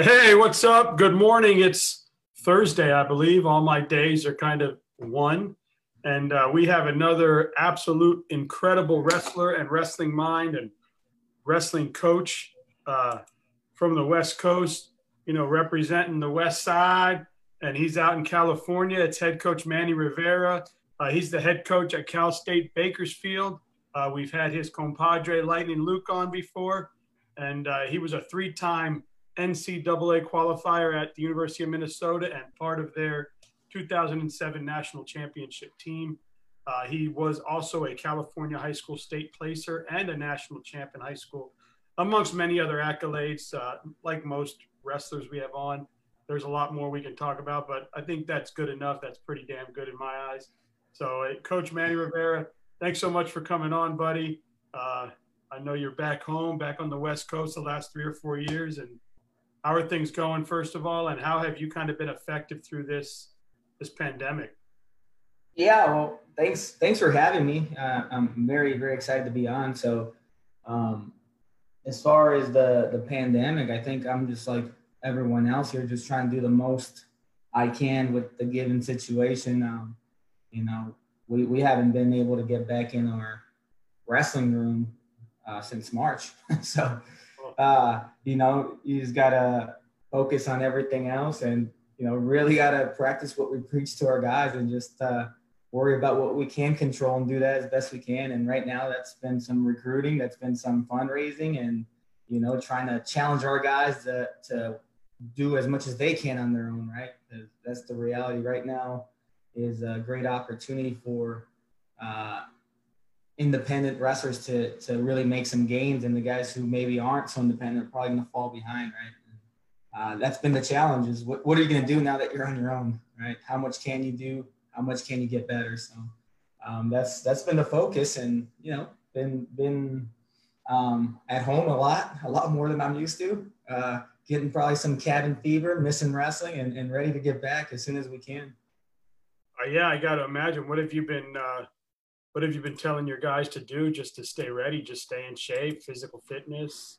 Hey, what's up? Good morning. It's Thursday, I believe. All my days are kind of one. And uh, we have another absolute incredible wrestler and wrestling mind and wrestling coach uh, from the West Coast, you know, representing the West Side. And he's out in California. It's head coach Manny Rivera. Uh, he's the head coach at Cal State Bakersfield. Uh, we've had his compadre Lightning Luke on before, and uh, he was a three time NCAA qualifier at the University of Minnesota and part of their 2007 national championship team. Uh, he was also a California high school state placer and a national champ in high school, amongst many other accolades. Uh, like most wrestlers we have on, there's a lot more we can talk about, but I think that's good enough. That's pretty damn good in my eyes. So, uh, Coach Manny Rivera, thanks so much for coming on, buddy. Uh, I know you're back home, back on the West Coast the last three or four years, and how are things going first of all and how have you kind of been effective through this this pandemic? Yeah well thanks thanks for having me. Uh, i'm very very excited to be on. So um, as far as the the pandemic i think i'm just like everyone else here just trying to do the most i can with the given situation. Um, you know we, we haven't been able to get back in our wrestling room uh, since march. So uh, you know, you just gotta focus on everything else and, you know, really gotta practice what we preach to our guys and just uh, worry about what we can control and do that as best we can. And right now that's been some recruiting, that's been some fundraising and, you know, trying to challenge our guys to, to do as much as they can on their own, right? That's the reality right now is a great opportunity for uh, independent wrestlers to to really make some gains, and the guys who maybe aren't so independent are probably going to fall behind, right? Uh, that's been the challenge. Is what, what are you going to do now that you're on your own, right? How much can you do? How much can you get better? So um, that's that's been the focus, and you know, been been um, at home a lot, a lot more than I'm used to. Uh, getting probably some cabin fever, missing wrestling, and, and ready to get back as soon as we can. Uh, yeah, I got to imagine. What have you been? Uh what have you been telling your guys to do just to stay ready, just stay in shape, physical fitness?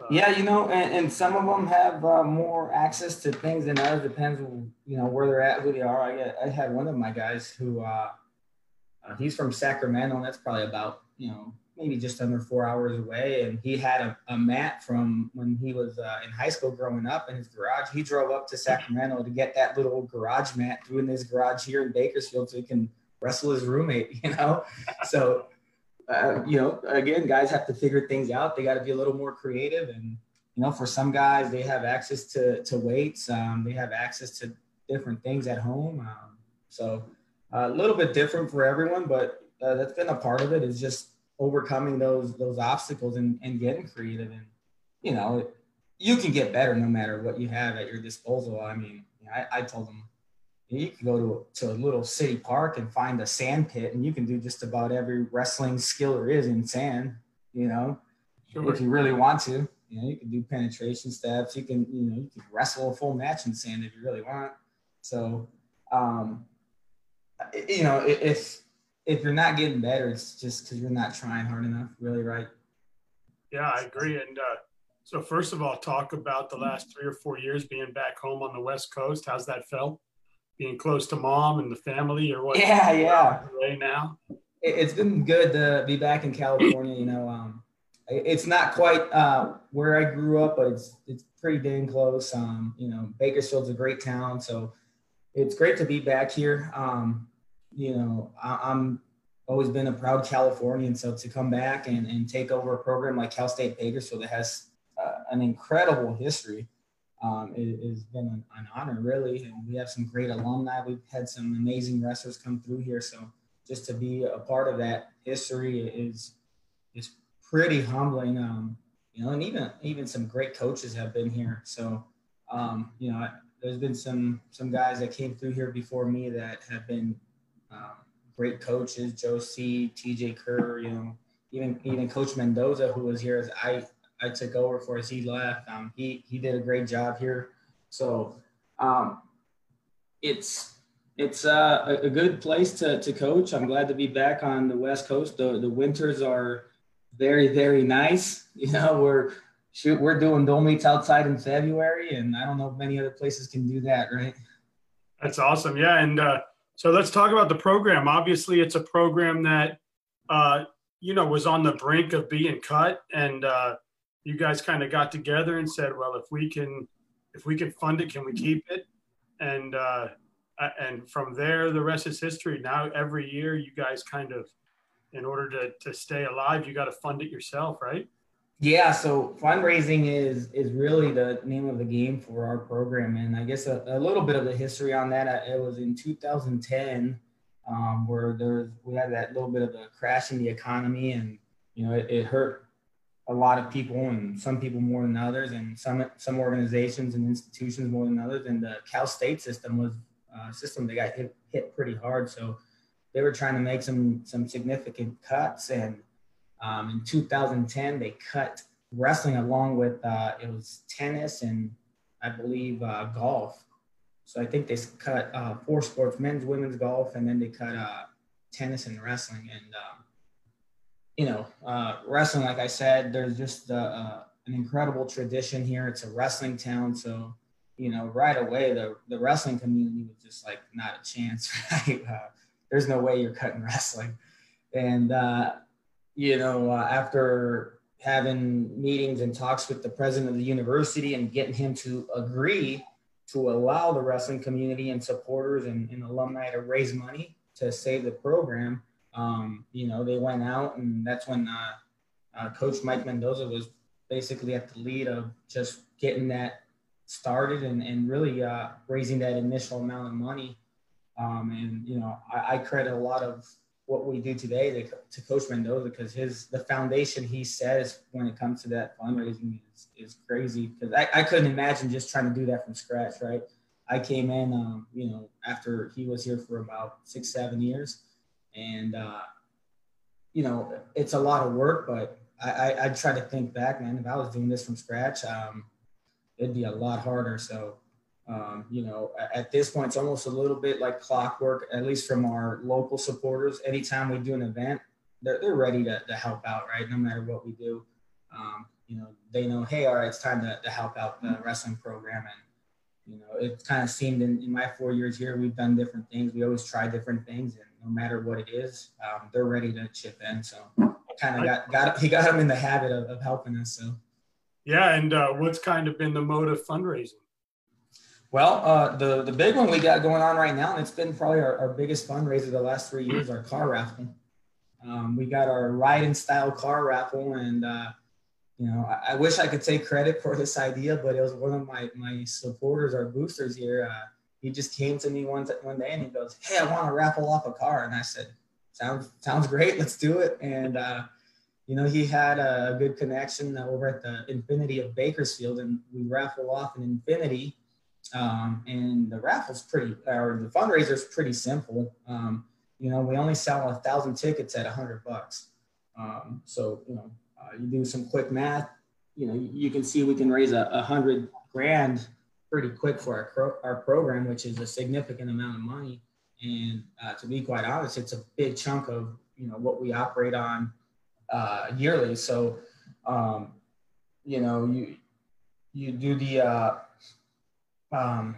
Uh, yeah, you know, and, and, some of them have uh, more access to things than others. Depends, on, you know, where they're at, who they are. I, I had one of my guys who uh, uh, he's from Sacramento, and that's probably about you know maybe just under four hours away. And he had a, a mat from when he was uh, in high school growing up in his garage. He drove up to Sacramento to get that little garage mat doing his garage here in Bakersfield so he can – wrestle his roommate, you know? so, uh, you know, again, guys have to figure things out. They got to be a little more creative. And, you know, for some guys, they have access to, to weights, um, they have access to different things at home. Um, so, a little bit different for everyone, but uh, that's been a part of it is just overcoming those those obstacles and, and getting creative. And, you know, you can get better no matter what you have at your disposal. I mean, I, I told them you can go to a, to a little city park and find a sand pit and you can do just about every wrestling skill there is in sand you know sure. if you really want to. You know you can do penetration steps. You can you know you can wrestle a full match in sand if you really want. So um you know if if you're not getting better it's just because you're not trying hard enough really right? Yeah i agree. And uh so first of all talk about the last three or four years being back home on the west coast. How's that felt being close to mom and the family or what? Yeah, yeah. Right now, it's been good to be back in California. You know, um, it's not quite uh, where I grew up, but it's it's pretty dang close. Um, you know, Bakersfield's a great town, so it's great to be back here. Um, you know, I, am always been a proud Californian, so to come back and, and take over a program like Cal State Bakersfield that has uh, an incredible history um, it, has been an, an, honor, really. And we have some great alumni. We've had some amazing wrestlers come through here. So just to be a part of that history is is pretty humbling. Um, you know, and even even some great coaches have been here. So um, you know, there's been some some guys that came through here before me that have been um, great coaches. Joe Seay, T.J. Kerr, you know, even even Coach Mendoza, who was here as I I took over for as he left. Um, he he did a great job here. So um, it's it's uh, a good place to, to coach. I'm glad to be back on the West Coast. The the winters are very very nice. You know we're shoot, we're doing meets outside in February, and I don't know if many other places can do that, right? That's awesome. Yeah, and uh, so let's talk about the program. Obviously, it's a program that uh, you know was on the brink of being cut, and uh, you guys kind of got together and said, "Well, if we can, if we can fund it, can we keep it?" And uh, and from there, the rest is history. Now, every year, you guys kind of, in order to to stay alive, you got to fund it yourself, right? Yeah, so fundraising is is really the name of the game for our program, and I guess a, a little bit of the history on that. It was in 2010 um, where there's we had that little bit of a crash in the economy, and you know it, it, hurt a lot of people, and some people more than others, and some some organizations and institutions more than others. And the Cal State system was a system that got hit, hit pretty hard, so they were trying to make some some significant cuts and um, in 2010, they cut wrestling along with uh, it was tennis and I believe uh, golf. So I think they cut uh, four sports: men's, women's golf, and then they cut uh, tennis and wrestling. And um, you know, uh, wrestling, like I said, there's just uh, an incredible tradition here. It's a wrestling town, so you know, right away the the wrestling community was just like not a chance. Right? there's no way you're cutting wrestling, and you know, uh, after having meetings and talks with the president of the university and getting him to agree to allow the wrestling community and supporters and, and alumni to raise money to save the program, um, you know, they went out and that's when uh, uh, Coach Mike Mendoza was basically at the lead of just getting that started and, and really uh, raising that initial amount of money. Um, and, you know, I, I credit a lot of what we do today to, to Coach Mendoza because his the foundation he says when it comes to that fundraising is, is crazy because I, I couldn't imagine just trying to do that from scratch, right? I came in, um, you know, after he was here for about six, seven years, and uh, you know, it's a lot of work, but I, I, I try to think back, man. If I was doing this from scratch, um, it'd be a lot harder. So um, you know, at this point, it's almost a little bit like clockwork, at least from our local supporters. Anytime we do an event, they're, they're ready to, to help out, right? No matter what we do. Um, you know, they know, hey, all right, it's time to, to help out the wrestling program. And, you know, it kind of seemed in, in my four years here, we've done different things. We always try different things. And no matter what it is, um, they're ready to chip in. So kind of got, got, he got them in the habit of, of helping us. So. Yeah. And uh, what's kind of been the mode of fundraising? Well, uh, the the big one we got going on right now, and it's been probably our, our biggest fundraiser the last three years, our car raffle. Um, we got our ride and style car raffle, and uh, you know, I, I, wish I could take credit for this idea, but it was one of my my supporters, our boosters here. Uh, he just came to me one one day and he goes, "Hey, I want to raffle off a car," and I said, "Sounds sounds great, let's do it." And uh, you know, he had a good connection over at the Infiniti of Bakersfield, and we raffle off an Infiniti. um, and the raffle's pretty, or the fundraiser is pretty simple. Um, you know, we only sell a thousand tickets at a hundred bucks. Um, so, you know, uh, you do some quick math, you know, you can see we can raise a, a hundred grand pretty quick for our, pro- our program, which is a significant amount of money. And uh, to be quite honest, it's a big chunk of, you know, what we operate on uh, yearly. So, um, you know, you, you do the, uh, um,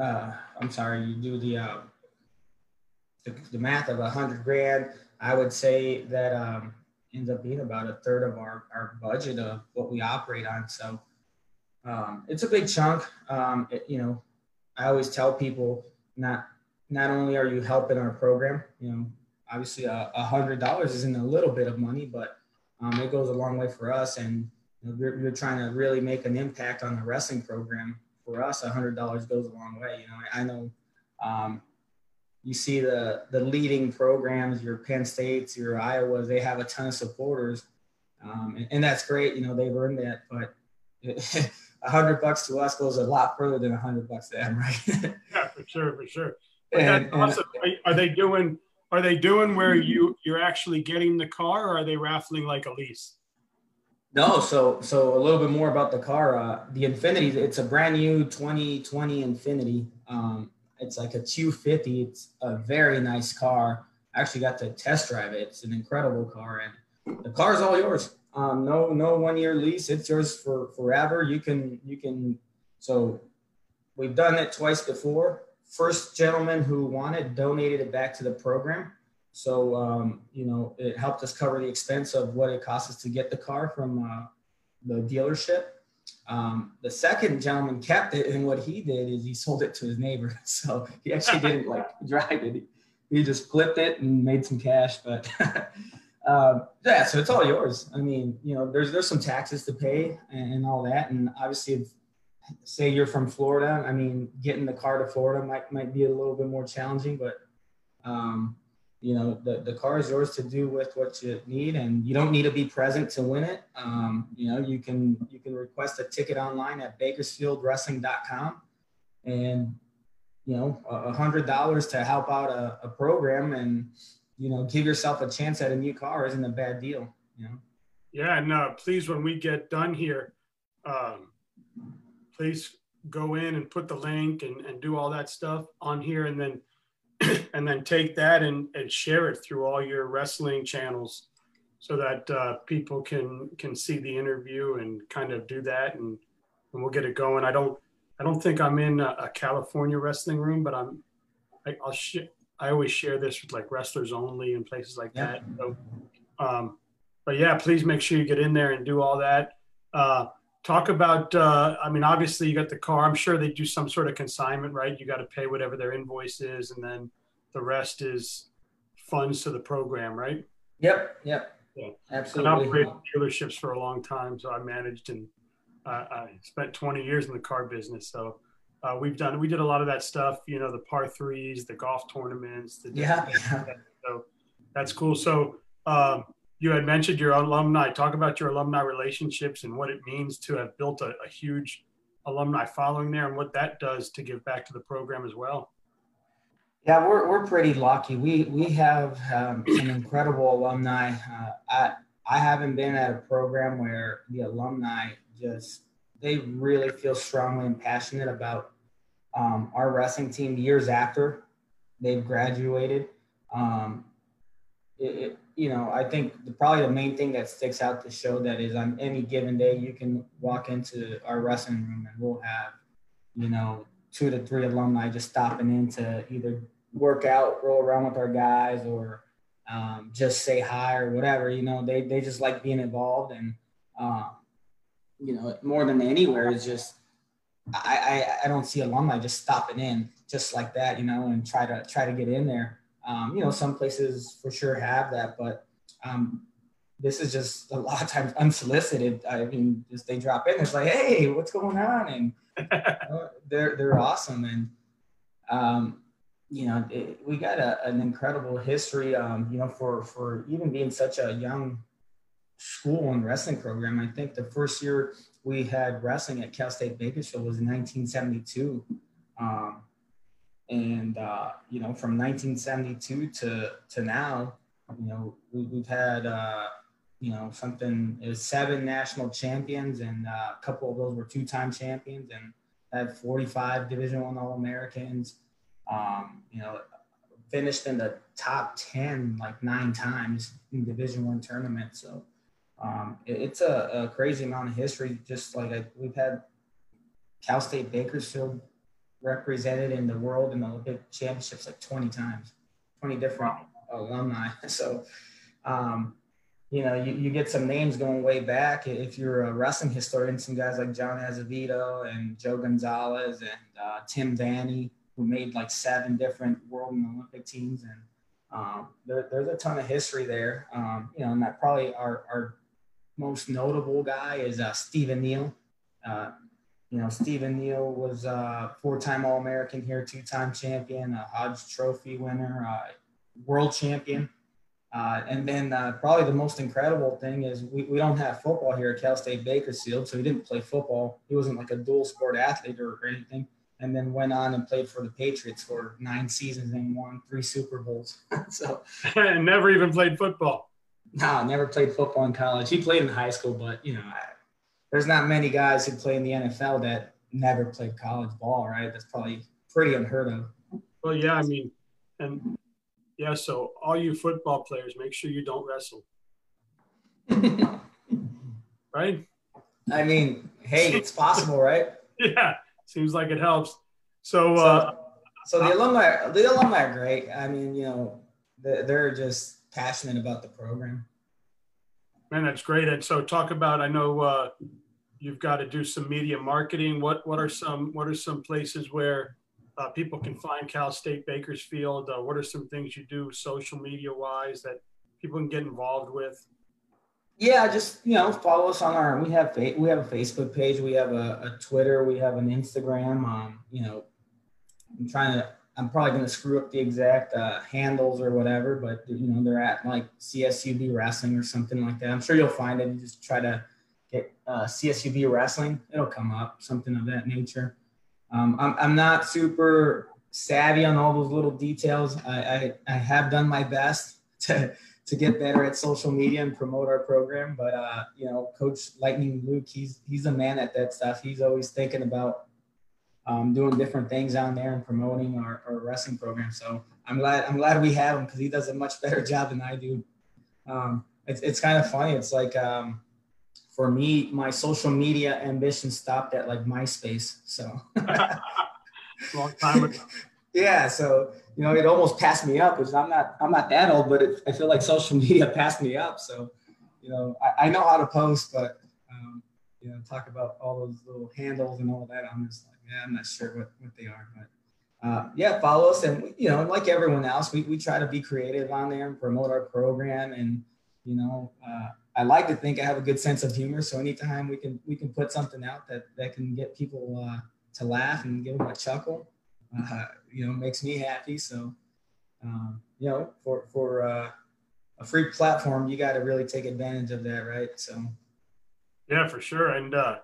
uh, I'm sorry, you do the, uh, the, the math of a hundred grand, I would say that um, ends up being about a third of our, our budget of what we operate on. So um, it's a big chunk. Um, it, you know, I always tell people not not only are you helping our program, you know, obviously a, hundred dollars isn't a little bit of money, but um, it goes a long way for us. And you know, we're, we're trying to really make an impact on the wrestling program for us, a hundred dollars goes a long way. You know, I, I know um, you see the the leading programs, your Penn States, your Iowas, they have a ton of supporters, um, and, and, that's great. You know, they've earned that, but a hundred bucks to us goes a lot further than a hundred bucks to them, right? yeah, for sure, for sure. And, awesome. Are they doing? Are they doing where you you're actually getting the car, or are they raffling like a lease? No, so so a little bit more about the car. Uh, the Infiniti, it's a brand new 2020 Infiniti. Um, it's like a 250. It's a very nice car. I actually got to test drive it. It's an incredible car, and the car is all yours. Um, no, no one year lease. It's yours for forever. You can, you can. So we've done it twice before. First gentleman who wanted donated it back to the program. So um, you know, it helped us cover the expense of what it costs us to get the car from uh, the dealership. Um, the second gentleman kept it, and what he did is he sold it to his neighbor. So he actually didn't like drive it. He just flipped it and made some cash. But um, yeah, so it's all yours. I mean, you know, there's there's some taxes to pay and, and all that, and obviously, if, say you're from Florida, I mean, getting the car to Florida might might be a little bit more challenging, but um, you know, the, the car is yours to do with what you need and you don't need to be present to win it. Um, you know, you can, you can request a ticket online at bakersfieldwrestling.com and, you know, a hundred dollars to help out a, a program and, you know, give yourself a chance at a new car isn't a bad deal, you know? Yeah. And uh, please, when we get done here, um, please go in and put the link and, and do all that stuff on here. And then and then take that and, and share it through all your wrestling channels so that uh, people can can see the interview and kind of do that and, and we'll get it going. I don't i don't think i'm in a, a california wrestling room but i'm I, will sh- i always share this with like wrestlers only and places like yeah. that. So um, but yeah please make sure you get in there and do all that. Uh, talk about uh, i mean obviously you got the car. I'm sure they do some sort of consignment right? You got to pay whatever their invoice is and then the rest is funds to the program right? Yep yep. Yeah. Absolutely. i've operated dealerships for a long time so i managed and uh, i spent 20 years in the car business so uh, we've done we did a lot of that stuff you know the par threes the golf tournaments the yeah so that's cool. So um, you had mentioned your alumni. Talk about your alumni relationships and what it means to have built a, a, huge alumni following there and what that does to give back to the program as well. Yeah, we're, we're pretty lucky. We we have um, some incredible alumni. Uh, I I haven't been at a program where the alumni just they really feel strongly and passionate about um, our wrestling team years after they've graduated. Um, it, you know, I think the, probably the main thing that sticks out to show that is on any given day, you can walk into our wrestling room and we'll have, you know, two to three alumni just stopping in to either work out, roll around with our guys, or um, just say hi or whatever. You know, they they just like being involved, and um, you know, more than anywhere is just I, I I don't see alumni just stopping in just like that, you know, and try to try to get in there. Um, you know, some places for sure have that, but um, this is just a lot of times unsolicited. I mean, just they drop in, it's like, hey, what's going on? And you know, they're they're awesome, and um, you know, it, we got a, an incredible history. Um, you know, for for even being such a young school and wrestling program. I think the first year we had wrestling at Cal State Bakersfield was in 1972. Um, and uh, you know from 1972 to to now you know we, have had uh, you know something it was seven national champions and uh, a couple of those were two-time champions and had 45 division one all-americans um, you know finished in the top 10 like nine times in division one tournament. So um, it, it's a, a, crazy amount of history just like I, we've had cal state bakersfield represented in the world in the Olympic championships like 20 times, 20 different alumni. So, um, you know, you, you get some names going way back. If you're a wrestling historian, some guys like John Azevedo and Joe Gonzalez and uh, Tim Vanni, who made like seven different world and Olympic teams. And um, there, there's a ton of history there. Um, you know, and that probably our, our most notable guy is uh, Stephen Neal. Uh, you know, Stephen Neal was a four-time All-American here, two-time champion, a Hodge Trophy winner, uh, world champion. Uh, and then uh, probably the most incredible thing is we, we don't have football here at Cal State Bakersfield, so he didn't play football. He wasn't like a dual sport athlete or anything. And then went on and played for the Patriots for nine seasons and won three Super Bowls. so never even played football. No, never played football in college. He played in high school, but you know, there's not many guys who play in the NFL that never played college ball, right? That's probably pretty unheard of. Well, yeah, I mean, and yeah, so all you football players, make sure you don't wrestle. right? I mean, hey, it's possible, right? yeah, seems like it helps. So, So, uh, so the alumni, the alumni are great. I mean, you know, they're, they're just passionate about the program. Man, that's great. And so, talk about. I know uh, you've got to do some media marketing. What what are some what are some places where uh, people can find Cal State Bakersfield? Uh, what are some things you do social media wise that people can get involved with? Yeah, just you know, follow us on our. We have we have a Facebook page. We have a, a Twitter. We have an Instagram. Um, you know, I'm trying to. I'm probably going to screw up the exact uh, handles or whatever, but you know, they're at like CSUB Wrestling or something like that. I'm sure you'll find it. You just try to get uh, CSUB Wrestling. It'll come up, something of that nature. Um, I'm I'm not super savvy on all those little details. I I, I have done my best to to get better at social media and promote our program. But uh, you know, Coach Lightning Luke, he's he's a man at that stuff. He's always thinking about um, doing different things down there and promoting our, our wrestling program. So I'm glad I'm glad we have him because he does a much better job than I do. Um, it's it's kind of funny. It's like um, for me, my social media ambition stopped at like MySpace. So Long time ago. yeah, so you know, it almost passed me up, which I'm not I'm not that old, but it, I feel like social media passed me up. So, you know, I, I know how to post, but um, you know, talk about all those little handles and all that. I'm just like, yeah, I'm not sure what, what they are, but uh, yeah, follow us, and you know, like everyone else, we, we try to be creative on there and promote our program, and you know, uh, I like to think I have a good sense of humor, so anytime we can we can put something out that that can get people uh, to laugh and give them a chuckle, uh, you know, makes me happy. So, um, you know, for for uh, a free platform, you got to really take advantage of that, right? So, Yeah, for sure. And uh,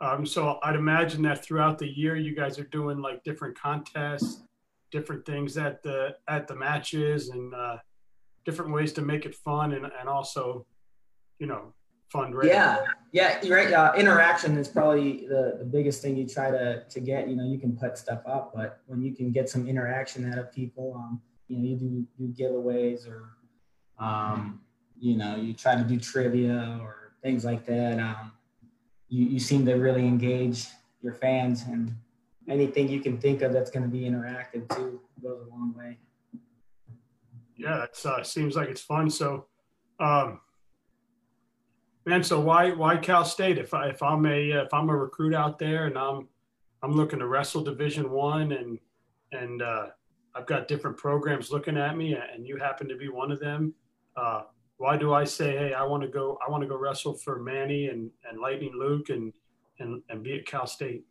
um, so I'd imagine that throughout the year, you guys are doing like different contests, different things at the at the matches, and uh, different ways to make it fun and, and also, you know, fundraising. yeah, yeah, you're right. Uh, interaction is probably the, the biggest thing you try to to get. You know, you can put stuff up, but when you can get some interaction out of people, um, you know, you do do giveaways or, um, you know, you try to do trivia or things like that. Um, you, you seem to really engage your fans and anything you can think of that's going to be interactive too goes a long way. yeah, it uh, seems like it's fun. So, um, man, so why why Cal State? If I if I'm a if I'm a recruit out there and I'm I'm looking to wrestle Division One and and uh, I've got different programs looking at me, and you happen to be one of them. Uh, why do I say, hey, I want to go I want to go wrestle for Manny and and Lightning Luke and and and be at Cal State?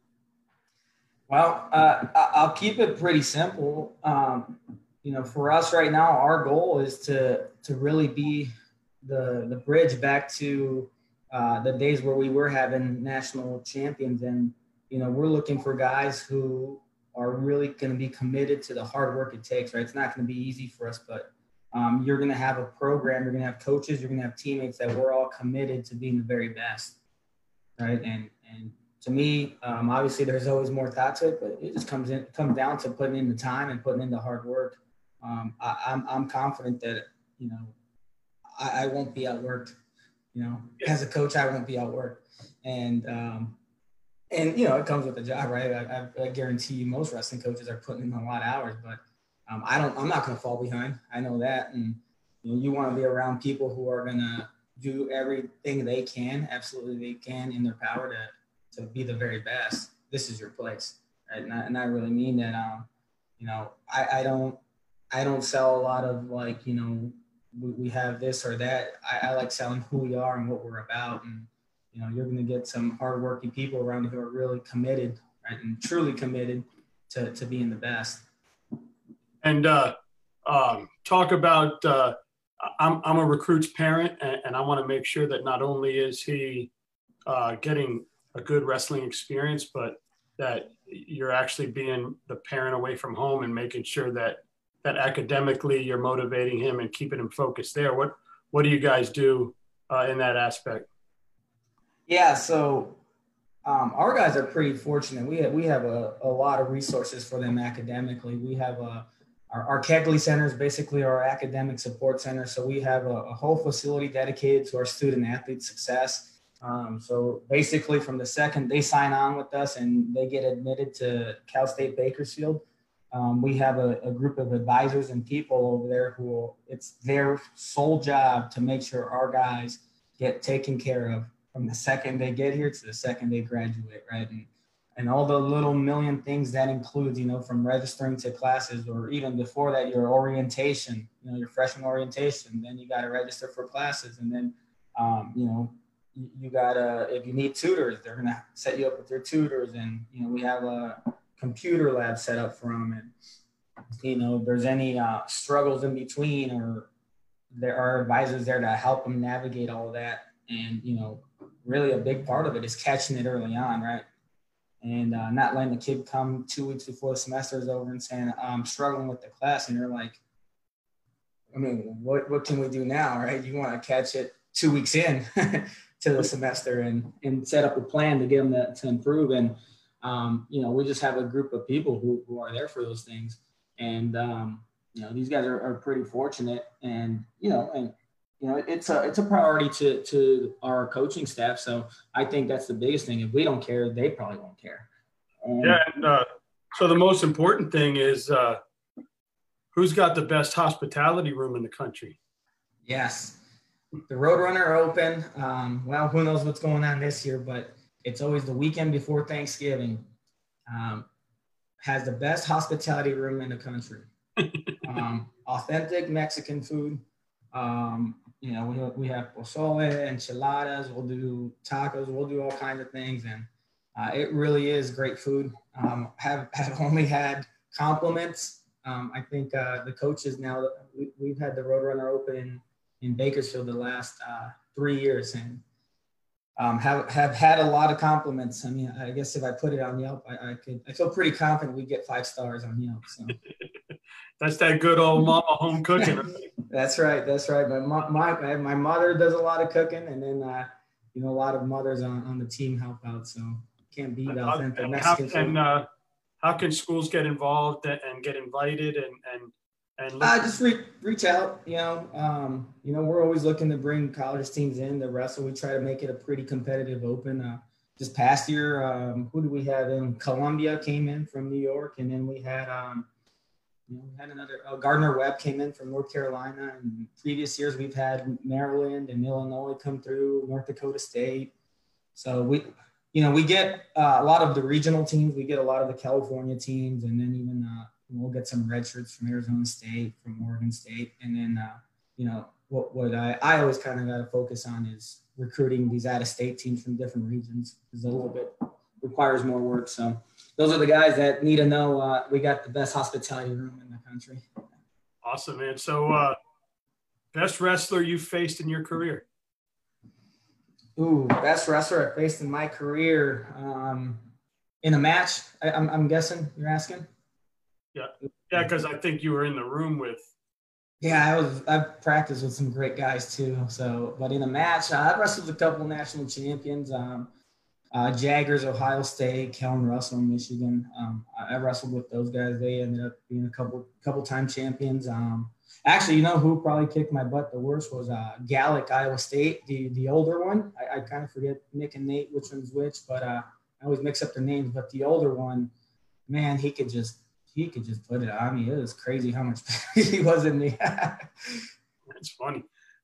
Well, uh, I'll keep it pretty simple. Um, you know, for us right now, our goal is to to really be the the bridge back to uh, the days where we were having national champions, and you know, we're looking for guys who are really going to be committed to the hard work it takes. Right, it's not going to be easy for us, but um, you're going to have a program, you're going to have coaches, you're going to have teammates that we're all committed to being the very best. Right, and and to me, um, obviously there's always more thought to it, but it just comes in comes down to putting in the time and putting in the hard work. Um, I, I'm I'm confident that you know I, I won't be outworked. You know, as a coach, I won't be outworked, and um, and you know it comes with the job, right? I, I, I guarantee you, most wrestling coaches are putting in a lot of hours, but um, I don't. I'm not going to fall behind. I know that, and you know, you want to be around people who are going to do everything they can, absolutely they can in their power to to be the very best. This is your place, right? And I, and I really mean that. Um, you know, I, I don't I don't sell a lot of like you know we, we have this or that. I, I like selling who we are and what we're about, and you know you're going to get some hardworking people around who are really committed, right, and truly committed to to being the best. And uh, um, talk about uh, I'm, I'm a recruit's parent and, and I want to make sure that not only is he uh, getting a good wrestling experience, but that you're actually being the parent away from home and making sure that that academically you're motivating him and keeping him focused there. What what do you guys do uh, in that aspect? Yeah, so um, our guys are pretty fortunate. We have, we have a, a lot of resources for them academically. We have a, our, our Kegley Center is basically our academic support center. So we have a, a whole facility dedicated to our student athlete success. Um, so basically, from the second they sign on with us and they get admitted to Cal State Bakersfield, um, we have a, a, group of advisors and people over there who it's their sole job to make sure our guys get taken care of from the second they get here to the second they graduate, right? And and all the little million things that includes, you know, from registering to classes or even before that, your orientation, you know, your freshman orientation, then you got to register for classes. And then, um, you know, you, got to, if you need tutors, they're going to set you up with your tutors. And, you know, we have a computer lab set up for them. And, you know, there's any uh, struggles in between or there are advisors there to help them navigate all that. And, you know, really a big part of it is catching it early on, right? And uh, not letting the kid come two weeks before the semester is over and saying I'm struggling with the class, and you're like, I mean, what what can we do now, right? You want to catch it two weeks in to the semester and and set up a plan to get them to, to improve. And um, you know, we just have a group of people who who are there for those things, and um, you know, these guys are, are pretty fortunate, and you know, and you know, it's a it's a priority to to our coaching staff. So I think that's the biggest thing. If we don't care, they probably won't care. And, yeah. And, uh, so the most important thing is uh, who's got the best hospitality room in the country. Yes, the Roadrunner Open. Um, well, who knows what's going on this year, but it's always the weekend before Thanksgiving. Um, has the best hospitality room in the country. um, authentic Mexican food. Um, you know, we, we have pozole, enchiladas, we'll do tacos, we'll do all kinds of things. And uh, it really is great food. Um, have, have only had compliments. Um, I think uh, the coaches now, we, have had the Roadrunner open in, in Bakersfield the last uh, three years and um, have, have had a lot of compliments. I mean, I guess if I put it on Yelp, I, I could, I feel pretty confident we get five stars on Yelp. So. That's that good old mama home cooking. that's right. That's right. My, my, my mother does a lot of cooking, and then uh, you know a lot of mothers on, on the team help out. So can't beat authentic Mexican how, and, uh, how can schools get involved and get invited and and and uh, just re- reach out. You know, um, you know, we're always looking to bring college teams in to wrestle. We try to make it a pretty competitive open. Uh, this past year, um, who do we have in? Columbia came in from New York, and then we had um, you know, we had another uh, Gardner Webb came in from North Carolina, and previous years we've had Maryland and Illinois come through, North Dakota State. So we, you know, we get uh, a lot of the regional teams. We get a lot of the California teams, and then even uh, we'll get some red shirts from Arizona State, from Oregon State, and then uh, you know what what I I always kind of got to focus on is recruiting these out of state teams from different regions. Is a little bit requires more work. So those are the guys that need to know uh, we got the best hospitality room in the country. Awesome, man. So, uh, best wrestler you faced in your career? Ooh, best wrestler I faced in my career. Um, in a match, I, I'm, I'm guessing you're asking. Yeah, yeah, because I think you were in the room with. Yeah, I was. I've practiced with some great guys too. So, but in a match, I wrestled a couple national champions. Um, uh, Jaggers, Ohio State, Kellen Russell, Michigan. Um, I, I, wrestled with those guys. They ended up being a couple couple time champions. Um, actually, you know who probably kicked my butt the worst was uh, Gallick, Iowa State, the the older one. I, I kind of forget Nick and Nate which one's which, but uh, I always mix up their names. But the older one, man, he could just he could just put it on me. It was crazy how much he was in me. That's funny.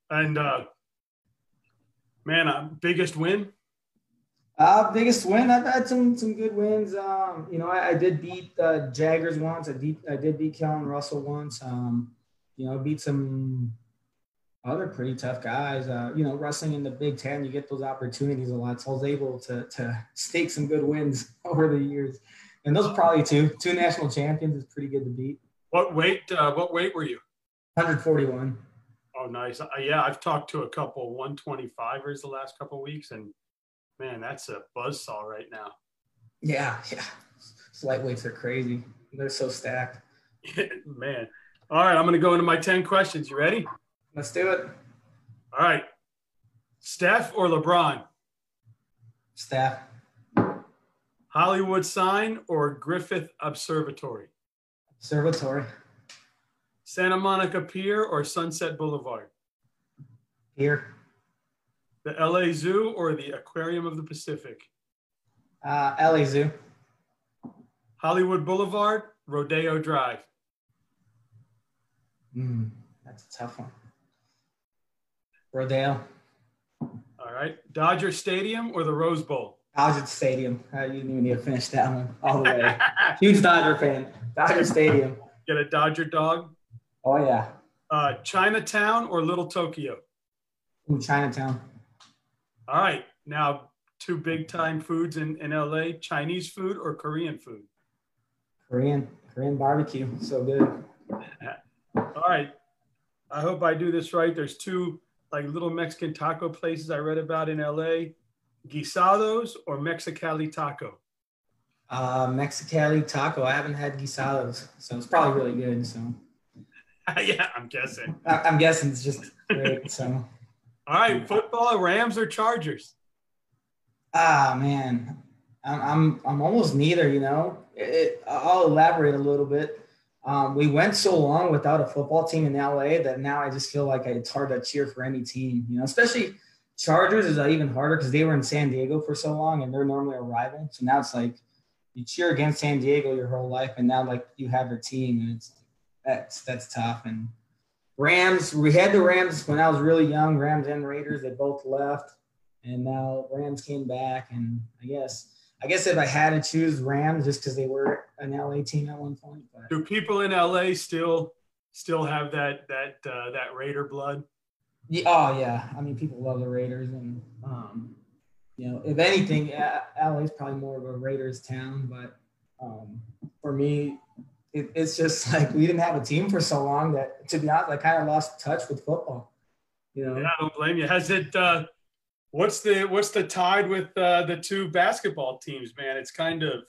And uh, man, uh, biggest win uh, biggest win. I've had some some good wins. Um, you know, I, I did beat uh, Jaggers once. I did I did beat Kellen Russell once. Um, you know, beat some other pretty tough guys. Uh, you know, wrestling in the Big Ten, you get those opportunities a lot. So I was able to to stake some good wins over the years, and those are probably two two national champions is pretty good to beat. What weight? Uh, what weight were you? 141. Oh, nice. Uh, yeah, I've talked to a couple 125ers the last couple weeks, and Man, that's a buzz saw right now. Yeah, yeah. lightweights are crazy. They're so stacked. Man. All right, I'm going to go into my 10 questions. You ready? Let's do it. All right. Steph or LeBron? Steph. Hollywood sign or Griffith Observatory? Observatory. Santa Monica Pier or Sunset Boulevard? Pier. The LA Zoo or the Aquarium of the Pacific? Uh, LA Zoo. Hollywood Boulevard, Rodeo Drive. Mm, that's a tough one. Rodeo. All right. Dodger Stadium or the Rose Bowl? Dodger Stadium. Uh, you didn't even need to finish that one all the way. Huge Dodger fan. Dodger Stadium. Get a Dodger dog? Oh, yeah. Uh, Chinatown or Little Tokyo? Ooh, Chinatown. All right. Now, two big time foods in, in LA Chinese food or Korean food? Korean. Korean barbecue. So good. All right. I hope I do this right. There's two like little Mexican taco places I read about in LA Guisados or Mexicali Taco? Uh, Mexicali Taco. I haven't had guisados, so it's probably really good. So, yeah, I'm guessing. I- am guessing it's just great. So, all right, football, Rams or Chargers? Ah, man, I'm I'm, I'm almost neither. You know, it, I'll elaborate a little bit. Um, we went so long without a football team in LA that now I just feel like it's hard to cheer for any team. You know, especially Chargers is even harder because they were in San Diego for so long and they're normally a rival. So now it's like you cheer against San Diego your whole life, and now like you have your team, and it's that's that's tough. And Rams, we had the Rams when I was really young. Rams and Raiders, they both left, and now Rams came back. And I guess I guess if I had to choose Rams, just because they were an LA team at one point. But. Do people in LA still still have that that uh, that Raider blood? Yeah, oh yeah, I mean people love the Raiders, and um, you know if anything, LA is probably more of a Raiders town. But um, for me, it, it's just like we didn't have a team for so long that, to be honest, I kind of lost touch with football. You know, yeah, I don't blame you. Has it? Uh, what's the what's the tide with uh, the two basketball teams, man? It's kind of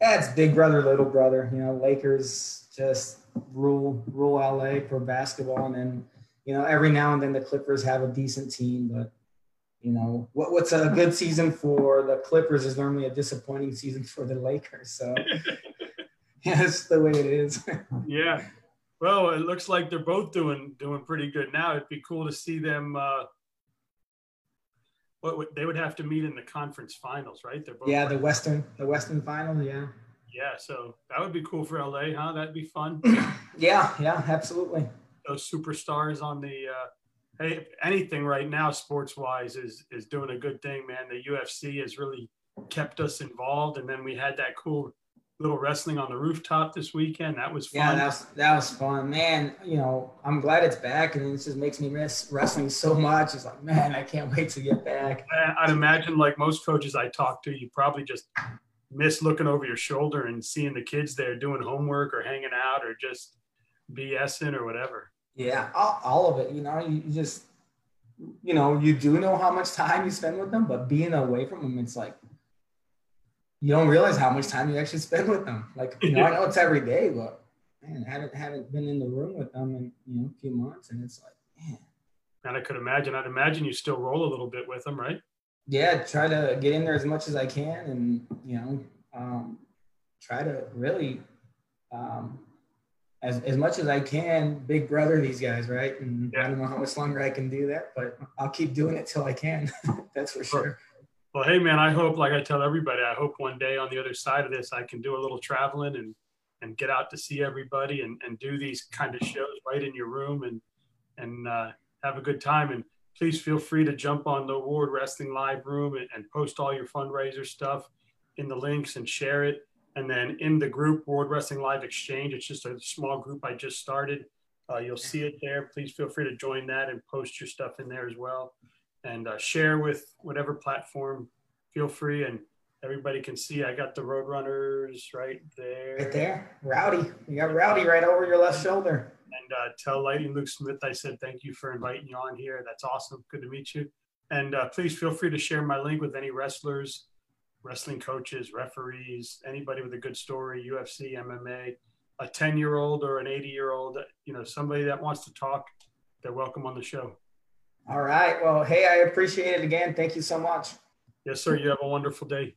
yeah, it's big brother, little brother. You know, Lakers just rule rule LA for basketball, and then you know, every now and then the Clippers have a decent team, but you know, what, what's a good season for the Clippers is normally a disappointing season for the Lakers. So yeah, that's the way it is. yeah. Well, it looks like they're both doing doing pretty good now. It'd be cool to see them. Uh, what would, they would have to meet in the conference finals, right? They're both yeah, the Western the Western finals. Yeah. Yeah, so that would be cool for LA, huh? That'd be fun. yeah, yeah, absolutely those superstars on the uh, hey anything right now sports wise is is doing a good thing man. The ufc has really kept us involved and then we had that cool little wrestling on the rooftop this weekend. That was fun. yeah that was that was fun. Man you know i'm glad it's back and it just makes me miss wrestling so much. It's like man i can't wait to get back. I'd imagine like most coaches i talk to you probably just miss looking over your shoulder and seeing the kids there doing homework or hanging out or just bsing or whatever yeah, all, all of it. You know, you, you just, you know, you do know how much time you spend with them, but being away from them, it's like you don't realize how much time you actually spend with them. Like, you know, I know it's every day, but man, I haven't haven't been in the room with them in you know a few months, and it's like, man. And I could imagine. I'd imagine you still roll a little bit with them, right? Yeah, try to get in there as much as I can, and you know, um, try to really um, as, as much as I can, big brother these guys, right? And yeah. I don't know how much longer I can do that, but I'll keep doing it till I can. That's for sure. Well, hey man, I hope, like I tell everybody, I hope one day on the other side of this, I can do a little traveling and and get out to see everybody and, and do these kind of shows right in your room and and uh, have a good time. And please feel free to jump on the Ward Wrestling Live room and, and post all your fundraiser stuff in the links and share it and then in the group, World Wrestling Live Exchange, it's just a small group I just started. Uh, you'll see it there. Please feel free to join that and post your stuff in there as well. And uh, share with whatever platform. Feel free, and everybody can see. I got the Roadrunners right there. Right there. Rowdy. You got Rowdy right over your left shoulder. And uh, tell Lightning Luke Smith I said thank you for inviting you on here. That's awesome. Good to meet you. And uh, please feel free to share my link with any wrestlers wrestling coaches, referees, anybody with a good story, UFC, MMA, a 10 year old or an 80 year old, you know, somebody that wants to talk, they're welcome on the show. All right. Well, hey, I appreciate it again. Thank you so much. Yes, sir. You have a wonderful day.